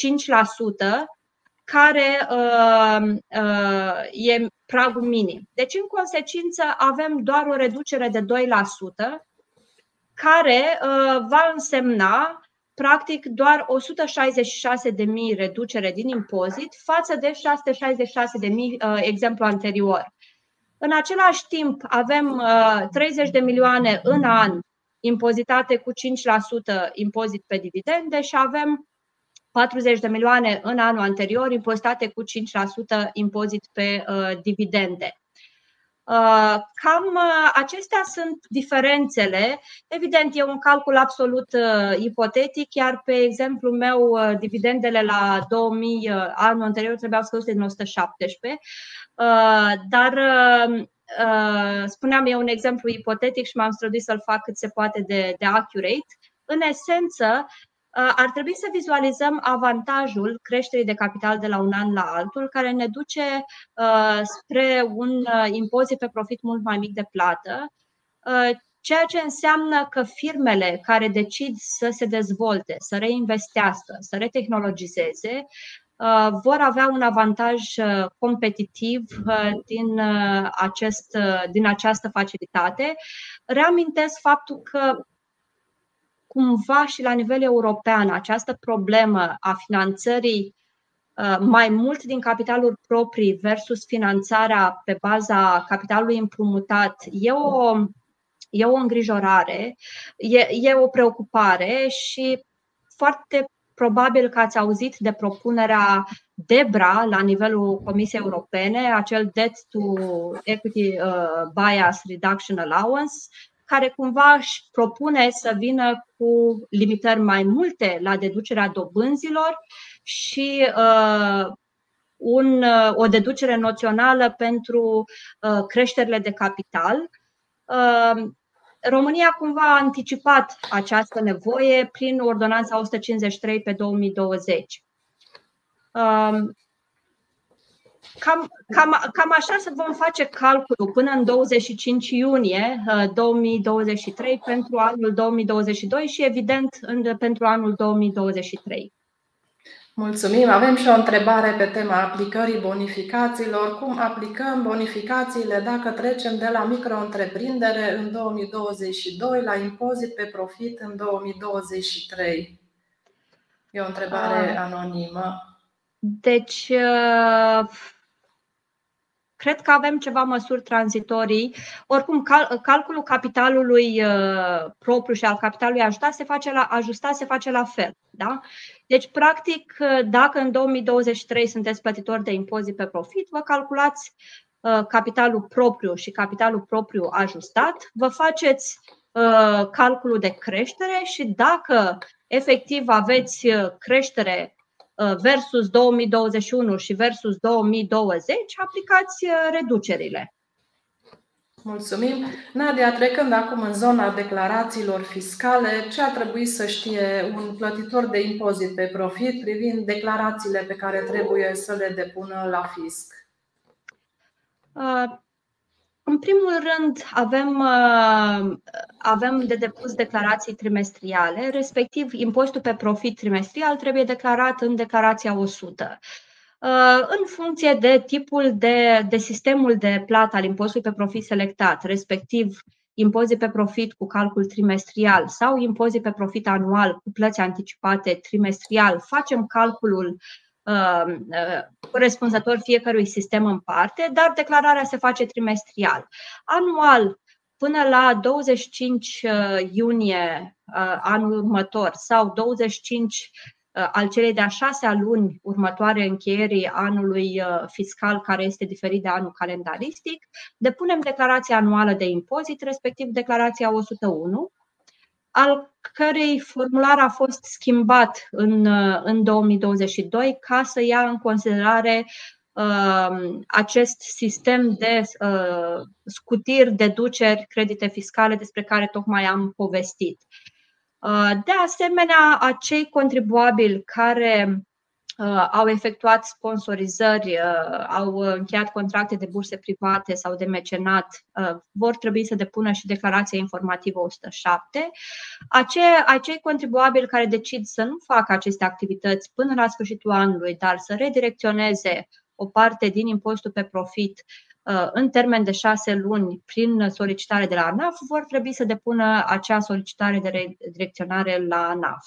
care uh, uh, e pragul minim. Deci, în consecință, avem doar o reducere de 2%, care uh, va însemna practic doar 166.000 reducere din impozit față de 666.000 uh, exemplu anterior. În același timp, avem 30 uh, de milioane în an impozitate cu 5% impozit pe dividende și avem 40 de milioane în anul anterior impozitate cu 5% impozit pe uh, dividende. Uh, cam uh, acestea sunt diferențele. Evident, e un calcul absolut uh, ipotetic, iar pe exemplu meu, dividendele la 2000, anul anterior trebuiau scăzute din 117, dar spuneam, e un exemplu ipotetic și m-am străduit să-l fac cât se poate de, de accurate. În esență, Uh, ar trebui să vizualizăm avantajul creșterii de capital de la un an la altul, care ne duce uh, spre un uh, impozit pe profit mult mai mic de plată, ceea ce înseamnă că firmele care decid să se dezvolte, să reinvestească, să retehnologizeze, vor avea un avantaj competitiv din, acest, din această facilitate. Reamintesc faptul că cumva și la nivel european această problemă a finanțării uh, mai mult din capitalul proprii versus finanțarea pe baza capitalului împrumutat e o, e o îngrijorare, e, e o preocupare și foarte probabil că ați auzit de propunerea DEBRA la nivelul Comisiei Europene, acel Debt to Equity uh, Bias Reduction Allowance, care cumva își propune să vină cu limitări mai multe la deducerea dobânzilor și uh, un, uh, o deducere noțională pentru uh, creșterile de capital. Uh, România cumva a anticipat această nevoie prin Ordonanța 153 pe 2020. Cam, cam, cam așa să vom face calculul până în 25 iunie 2023 uh, pentru anul 2022 și, evident, în, pentru anul 2023. Mulțumim. Avem și o întrebare pe tema aplicării bonificațiilor. Cum aplicăm bonificațiile dacă trecem de la micro-întreprindere în 2022 la impozit pe profit în 2023? E o întrebare anonimă. Deci, uh, Cred că avem ceva măsuri tranzitorii. Oricum, cal- calculul capitalului uh, propriu și al capitalului ajustat se face la, ajustat se face la fel. Da? Deci, practic, uh, dacă în 2023 sunteți plătitori de impozit pe profit, vă calculați uh, capitalul propriu și capitalul propriu ajustat, vă faceți uh, calculul de creștere și dacă efectiv aveți uh, creștere Uh, versus 2021 și versus 2020, aplicați uh, reducerile. Mulțumim. Nadia, trecând acum în zona declarațiilor fiscale, ce ar trebui să știe un plătitor de impozit pe profit privind declarațiile pe care trebuie să le depună la fisc? Uh, în primul rând, avem, uh, avem de depus declarații trimestriale, respectiv impozitul pe profit trimestrial trebuie declarat în declarația 100. Uh, în funcție de tipul de, de sistemul de plată al impozitului pe profit selectat, respectiv impozit pe profit cu calcul trimestrial sau impozit pe profit anual cu plăți anticipate trimestrial, facem calculul uh, Um, uh, corespunzător fiecărui sistem în parte, dar declararea se face trimestrial. Anual, până la 25 uh, iunie uh, anul următor sau 25 al celei de-a șasea luni următoare încheierii anului fiscal, care este diferit de anul calendaristic, depunem declarația anuală de impozit, respectiv declarația 101, al cărei formular a fost schimbat în, în 2022 ca să ia în considerare uh, acest sistem de uh, scutiri, deduceri, credite fiscale despre care tocmai am povestit. Uh, de asemenea, acei contribuabili care uh, au efectuat sponsorizări, uh, au încheiat contracte de burse private sau de mecenat, uh, vor trebui să depună și declarația informativă 107. Acei, acei contribuabili care decid să nu facă aceste activități până la sfârșitul anului, dar să redirecționeze o parte din impostul pe profit în termen de șase luni prin solicitare de la ANAF, vor trebui să depună acea solicitare de redirecționare la ANAF.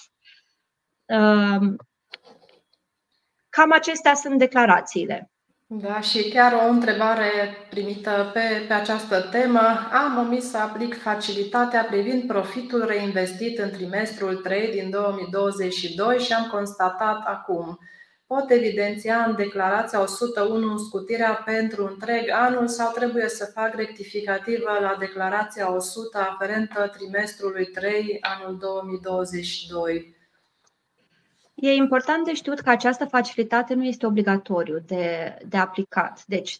Cam acestea sunt declarațiile. Da, și chiar o întrebare primită pe, pe această temă. Am omis să aplic facilitatea privind profitul reinvestit în trimestrul 3 din 2022 și am constatat acum. Pot evidenția în declarația 101 scutirea pentru întreg anul sau trebuie să fac rectificativă la declarația 100 aferentă trimestrului 3 anul 2022? E important de știut că această facilitate nu este obligatoriu de, de aplicat. Deci,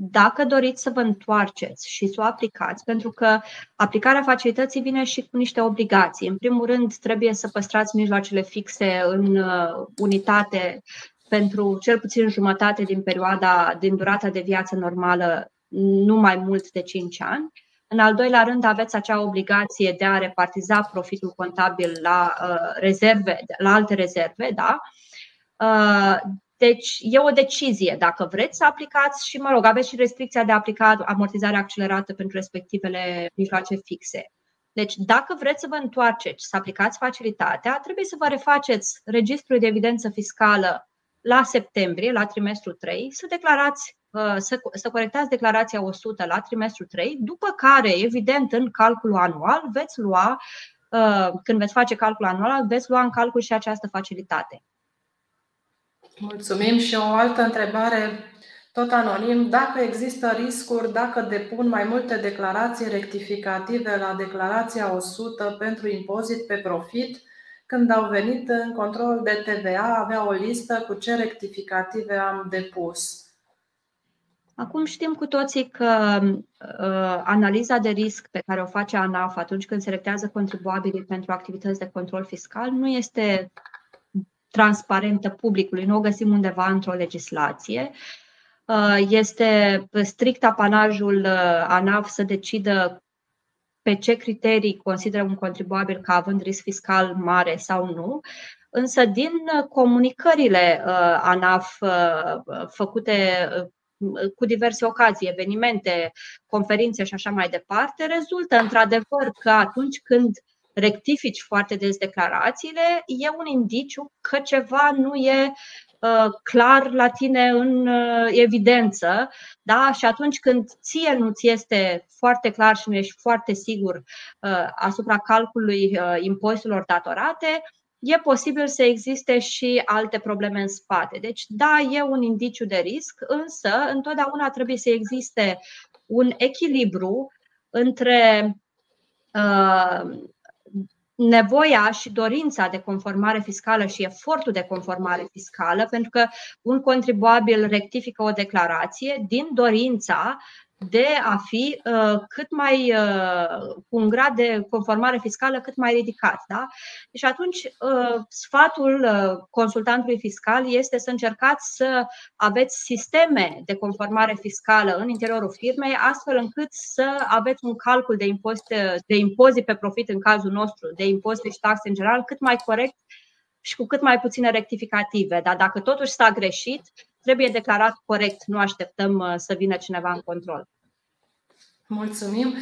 dacă doriți să vă întoarceți și să o aplicați, pentru că aplicarea facilității vine și cu niște obligații. În primul rând, trebuie să păstrați mijloacele fixe în uh, unitate pentru cel puțin jumătate din perioada, din durata de viață normală, nu mai mult de 5 ani. În al doilea rând, aveți acea obligație de a repartiza profitul contabil la uh, rezerve, la alte rezerve, da? Uh, deci e o decizie dacă vreți să aplicați și, mă rog, aveți și restricția de a aplica amortizare accelerată pentru respectivele mijloace fixe. Deci, dacă vreți să vă întoarceți să aplicați facilitatea, trebuie să vă refaceți registrul de evidență fiscală la septembrie, la trimestrul 3, să declarați Uh, să, să corectați declarația 100 la trimestrul 3, după care, evident, în calculul anual veți lua, uh, când veți face calculul anual, veți lua în calcul și această facilitate. Mulțumim și o altă întrebare tot anonim, dacă există riscuri dacă depun mai multe declarații rectificative la declarația 100 pentru impozit pe profit, când au venit în control de TVA, avea o listă cu ce rectificative am depus. Acum știm cu toții că uh, analiza de risc pe care o face ANAF atunci când selectează contribuabilii pentru activități de control fiscal nu este transparentă publicului, nu o găsim undeva într-o legislație. Uh, este strict apanajul uh, ANAF să decidă pe ce criterii consideră un contribuabil ca având risc fiscal mare sau nu. Însă, din comunicările uh, ANAF uh, făcute cu diverse ocazii, evenimente, conferințe și așa mai departe, rezultă într-adevăr că atunci când rectifici foarte des declarațiile, e un indiciu că ceva nu e uh, clar la tine în uh, evidență, da? și atunci când ție nu ți este foarte clar și nu ești foarte sigur uh, asupra calculului impozitelor datorate, e posibil să existe și alte probleme în spate. Deci, da, e un indiciu de risc, însă întotdeauna trebuie să existe un echilibru între uh, nevoia și dorința de conformare fiscală și efortul de conformare fiscală, pentru că un contribuabil rectifică o declarație din dorința de a fi uh, cât mai uh, cu un grad de conformare fiscală cât mai ridicat. Da? Deci atunci uh, sfatul uh, consultantului fiscal este să încercați să aveți sisteme de conformare fiscală în interiorul firmei, astfel încât să aveți un calcul de impozite, de impozit pe profit în cazul nostru, de impozite și taxe în general, cât mai corect și cu cât mai puține rectificative. Dar dacă totuși s-a greșit, trebuie declarat corect, nu așteptăm uh, să vină cineva în control. Mulțumim!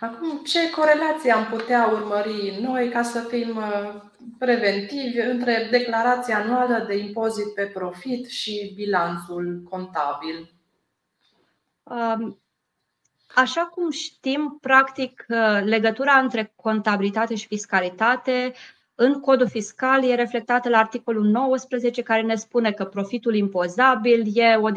Acum, ce corelație am putea urmări noi ca să fim uh, preventivi între declarația anuală de impozit pe profit și bilanțul contabil? Um, așa cum știm, practic, uh, legătura între contabilitate și fiscalitate în codul fiscal e reflectată la articolul 19 care ne spune că profitul impozabil e o,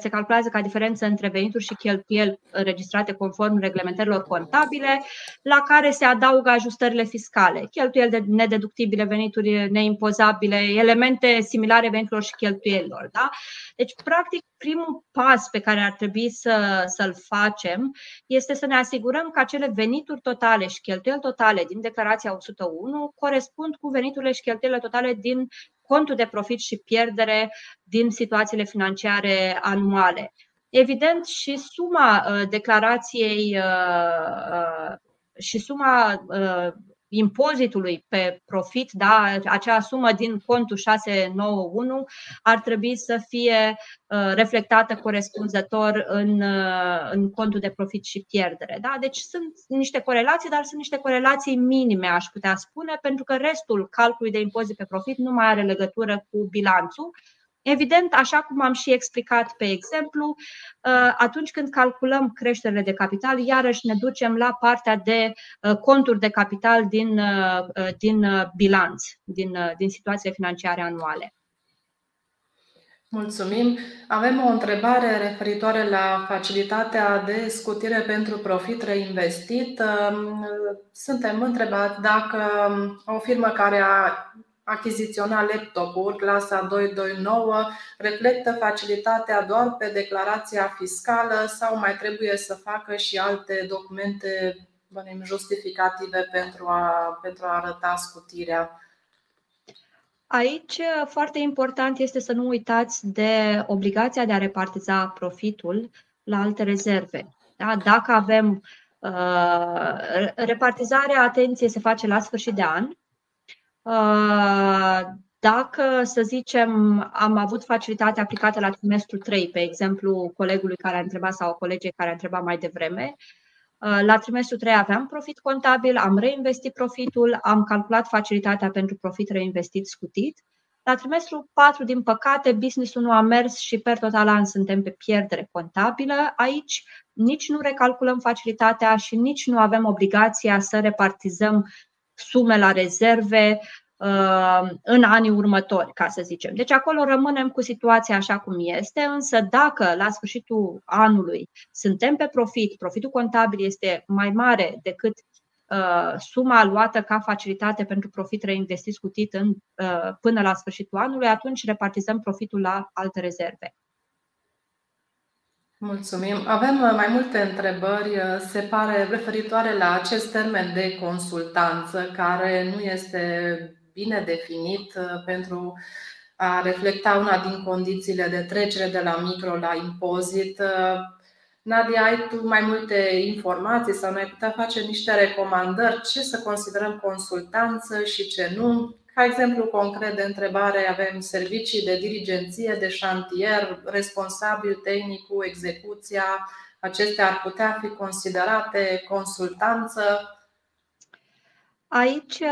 se calculează ca diferență între venituri și cheltuieli înregistrate conform reglementărilor contabile, la care se adaugă ajustările fiscale, cheltuieli de nedeductibile, venituri neimpozabile, elemente similare veniturilor și cheltuielilor. Da? Deci, practic, primul pas pe care ar trebui să, să-l facem este să ne asigurăm că acele venituri totale și cheltuieli totale din declarația 101 corespund cu veniturile și cheltuielile totale din contul de profit și pierdere din situațiile financiare anuale. Evident, și suma declarației și suma impozitului pe profit, da, acea sumă din contul 691 ar trebui să fie uh, reflectată corespunzător în, uh, în contul de profit și pierdere. Da? Deci sunt niște corelații, dar sunt niște corelații minime, aș putea spune, pentru că restul calculului de impozit pe profit nu mai are legătură cu bilanțul, Evident, așa cum am și explicat pe exemplu, uh, atunci când calculăm creșterile de capital, iarăși ne ducem la partea de uh, conturi de capital din, uh, din bilanț, din, din situațiile financiare anuale. Mulțumim. Avem o întrebare referitoare la facilitatea de scutire pentru profit reinvestit. Um, suntem întrebați dacă o firmă care a achiziționa laptopuri clasa 229 reflectă facilitatea doar pe declarația fiscală sau mai trebuie să facă și alte documente justificative pentru a, pentru a arăta scutirea? Aici, foarte important este să nu uitați de obligația de a repartiza profitul la alte rezerve. Da? Dacă avem uh, repartizarea, atenție, se face la sfârșit de an, Uh, dacă, să zicem, am avut facilitate aplicată la trimestrul 3, pe exemplu, colegului care a întrebat sau colegii care a întrebat mai devreme, uh, la trimestrul 3 aveam profit contabil, am reinvestit profitul, am calculat facilitatea pentru profit reinvestit scutit. La trimestrul 4, din păcate, business-ul nu a mers și per total an suntem pe pierdere contabilă. Aici nici nu recalculăm facilitatea și nici nu avem obligația să repartizăm sume la rezerve uh, în anii următori, ca să zicem. Deci acolo rămânem cu situația așa cum este, însă dacă la sfârșitul anului suntem pe profit, profitul contabil este mai mare decât uh, suma luată ca facilitate pentru profit reinvestit scutit în, uh, până la sfârșitul anului, atunci repartizăm profitul la alte rezerve. Mulțumim. Avem uh, mai multe întrebări, uh, se pare, referitoare la acest termen de consultanță, care nu este bine definit uh, pentru a reflecta una din condițiile de trecere de la micro la impozit. Nadia, ai tu mai multe informații sau ne-ai putea face niște recomandări ce să considerăm consultanță și ce nu? Ca exemplu concret de întrebare, avem servicii de dirigenție, de șantier, responsabil tehnic cu execuția. Acestea ar putea fi considerate consultanță? Aici,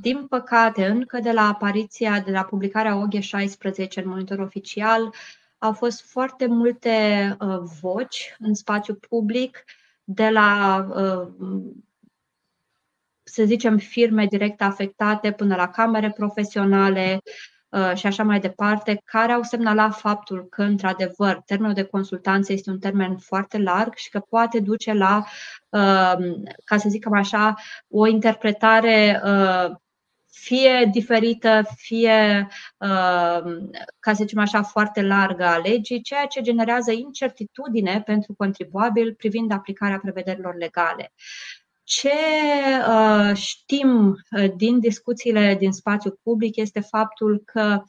din păcate, încă de la apariția, de la publicarea OG 16 în monitor oficial, au fost foarte multe uh, voci în spațiu public de la uh, să zicem, firme direct afectate până la camere profesionale uh, și așa mai departe, care au semnalat faptul că, într-adevăr, termenul de consultanță este un termen foarte larg și că poate duce la, uh, ca să zicem așa, o interpretare uh, fie diferită, fie, ca să zicem așa, foarte largă a legii, ceea ce generează incertitudine pentru contribuabil privind aplicarea prevederilor legale. Ce uh, știm uh, din discuțiile din spațiu public este faptul că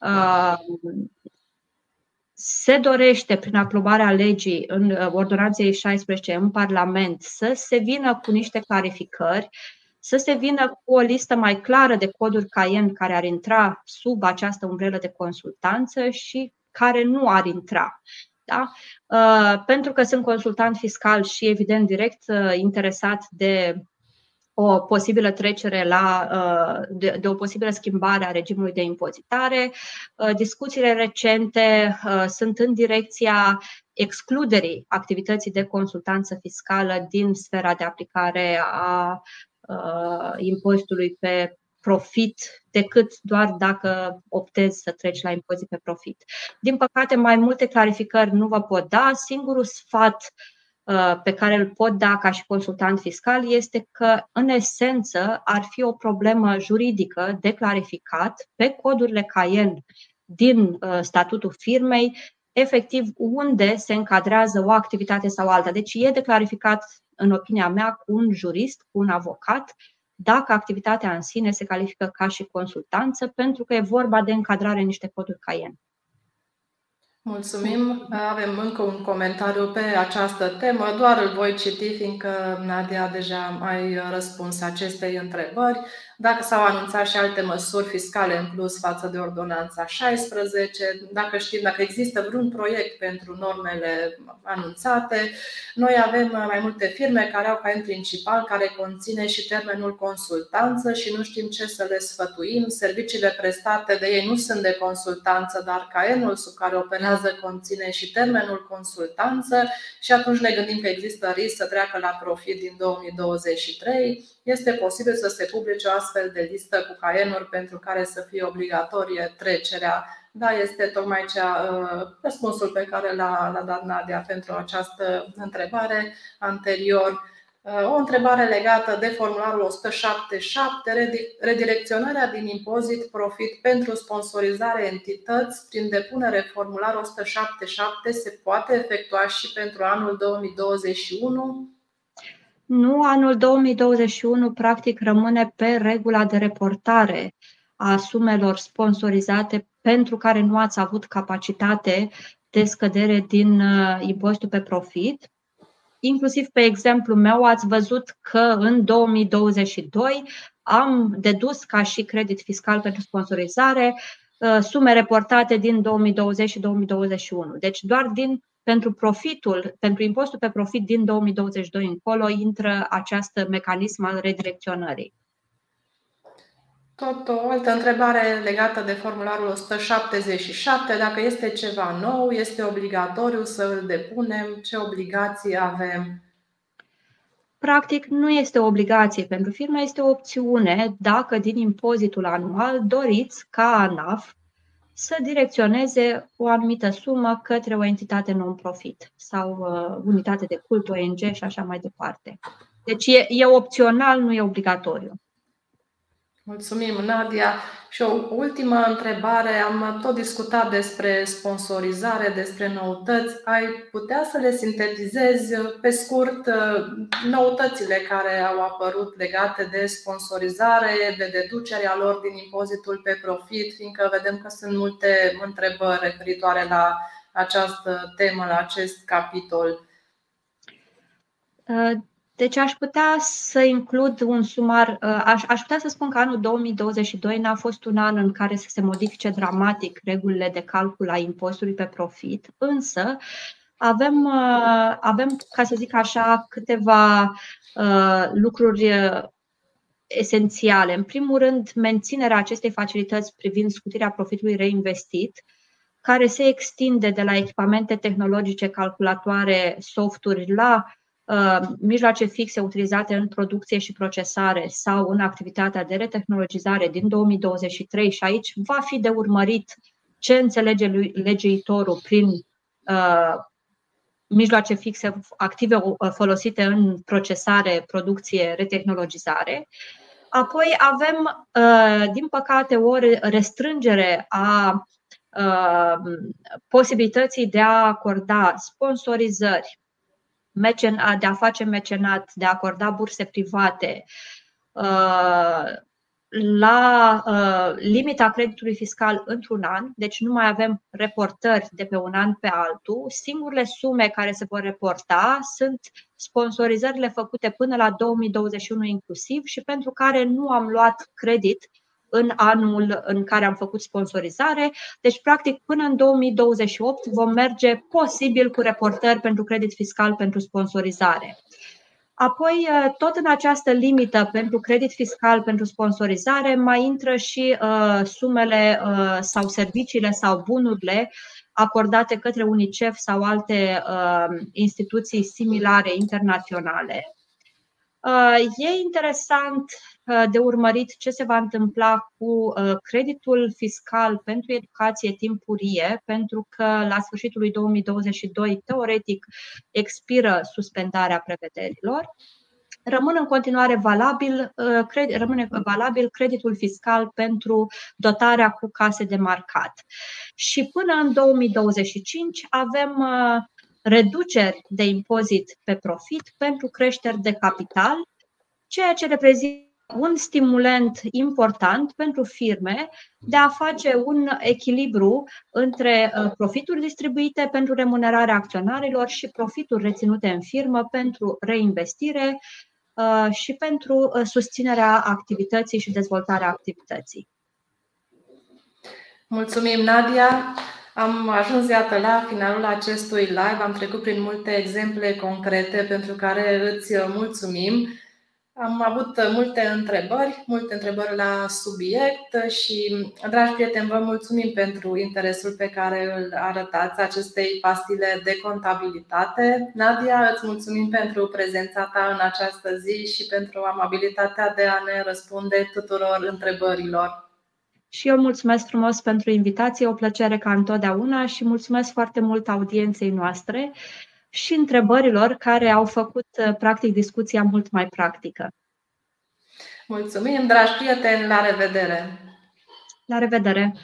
uh, se dorește prin aprobarea legii în ordonanței 16 în Parlament să se vină cu niște clarificări, să se vină cu o listă mai clară de coduri Cayenne care ar intra sub această umbrelă de consultanță și care nu ar intra. Da? Uh, pentru că sunt consultant fiscal și, evident, direct uh, interesat de o posibilă trecere la, uh, de, de o posibilă schimbare a regimului de impozitare. Discuțiile recente sunt în direcția excluderii activității de consultanță fiscală din sfera de aplicare a impozitului pe profit decât doar dacă optezi să treci la impozit pe profit. Din păcate, mai multe clarificări nu vă pot da. Singurul sfat uh, pe care îl pot da ca și consultant fiscal este că, în esență, ar fi o problemă juridică de clarificat pe codurile Cayenne din uh, statutul firmei, efectiv unde se încadrează o activitate sau alta. Deci e de clarificat, în opinia mea, cu un jurist, cu un avocat, dacă activitatea în sine se califică ca și consultanță, pentru că e vorba de încadrare în niște coduri Cayenne. Mulțumim. Avem încă un comentariu pe această temă, doar îl voi citi, fiindcă Nadia deja ai răspuns acestei întrebări. Dacă s-au anunțat și alte măsuri fiscale în plus față de ordonanța 16, dacă știm dacă există vreun proiect pentru normele anunțate. Noi avem mai multe firme care au ca în principal, care conține și termenul consultanță și nu știm ce să le sfătuim. Serviciile prestate de ei nu sunt de consultanță, dar caenul sub care operează conține și termenul consultanță și atunci ne gândim că există risc să treacă la profit din 2023 este posibil să se publice o astfel de listă cu caenuri pentru care să fie obligatorie trecerea. Da, este tocmai cea, uh, răspunsul pe care l-a, dat Nadia pentru această întrebare anterior. Uh, o întrebare legată de formularul 177, redirecționarea din impozit profit pentru sponsorizare entități prin depunere formular 177 se poate efectua și pentru anul 2021? Nu, anul 2021 practic rămâne pe regula de reportare a sumelor sponsorizate pentru care nu ați avut capacitate de scădere din uh, impozitul pe profit. Inclusiv pe exemplu meu ați văzut că în 2022 am dedus ca și credit fiscal pentru sponsorizare uh, sume reportate din 2020 și 2021. Deci doar din pentru profitul, pentru impostul pe profit din 2022 încolo intră acest mecanism al redirecționării. Tot o altă întrebare legată de formularul 177. Dacă este ceva nou, este obligatoriu să îl depunem? Ce obligații avem? Practic, nu este o obligație pentru firmă, este o opțiune dacă din impozitul anual doriți ca ANAF să direcționeze o anumită sumă către o entitate non-profit sau uh, unitate de cult, ONG și așa mai departe. Deci e, e opțional, nu e obligatoriu. Mulțumim, Nadia. Și o ultimă întrebare. Am tot discutat despre sponsorizare, despre noutăți. Ai putea să le sintetizezi pe scurt noutățile care au apărut legate de sponsorizare, de deducerea lor din impozitul pe profit, fiindcă vedem că sunt multe întrebări referitoare la această temă, la acest capitol. Uh, deci aș putea să includ un sumar, uh, aș, aș putea să spun că anul 2022 n-a fost un an în care să se modifice dramatic regulile de calcul a impostului pe profit, însă avem, uh, avem ca să zic așa, câteva uh, lucruri esențiale. În primul rând, menținerea acestei facilități privind scutirea profitului reinvestit, care se extinde de la echipamente tehnologice, calculatoare, softuri la Uh, mijloace fixe utilizate în producție și procesare sau în activitatea de retehnologizare din 2023 și aici va fi de urmărit ce înțelege legiuitorul prin uh, mijloace fixe active uh, folosite în procesare, producție, retehnologizare. Apoi avem, din păcate, o restrângere a posibilității de a acorda sponsorizări, de a face mecenat, de a acorda burse private, uh, la uh, limita creditului fiscal într-un an, deci nu mai avem reportări de pe un an pe altul. Singurele sume care se vor reporta sunt sponsorizările făcute până la 2021 inclusiv și pentru care nu am luat credit în anul în care am făcut sponsorizare. Deci, practic, până în 2028 vom merge posibil cu reportări pentru credit fiscal pentru sponsorizare. Apoi, uh, tot în această limită pentru credit fiscal pentru sponsorizare, mai intră și uh, sumele uh, sau serviciile sau bunurile acordate către UNICEF sau alte uh, instituții similare internaționale. Uh, e interesant Uh, de urmărit ce se va întâmpla cu uh, creditul fiscal pentru educație timpurie, pentru că la sfârșitul lui 2022, teoretic, expiră suspendarea prevederilor. Rămâne în continuare valabil, uh, rămâne valabil creditul fiscal pentru dotarea cu case de marcat. Și până în 2025 avem reduceri de impozit pe profit pentru creșteri de capital, ceea ce reprezintă un stimulant important pentru firme de a face un echilibru între uh, profituri distribuite pentru remunerarea acționarilor și profituri reținute în firmă pentru reinvestire uh, și pentru uh, susținerea activității și dezvoltarea activității. Mulțumim, Nadia! Am ajuns, iată, la finalul acestui live. Am trecut prin multe exemple concrete pentru care îți mulțumim. Am avut multe întrebări, multe întrebări la subiect și, dragi prieteni, vă mulțumim pentru interesul pe care îl arătați acestei pastile de contabilitate. Nadia, îți mulțumim pentru prezența ta în această zi și pentru amabilitatea de a ne răspunde tuturor întrebărilor. Și eu mulțumesc frumos pentru invitație, o plăcere ca întotdeauna și mulțumesc foarte mult audienței noastre și întrebărilor care au făcut uh, practic discuția mult mai practică. Mulțumim, dragi prieteni, la revedere! La revedere!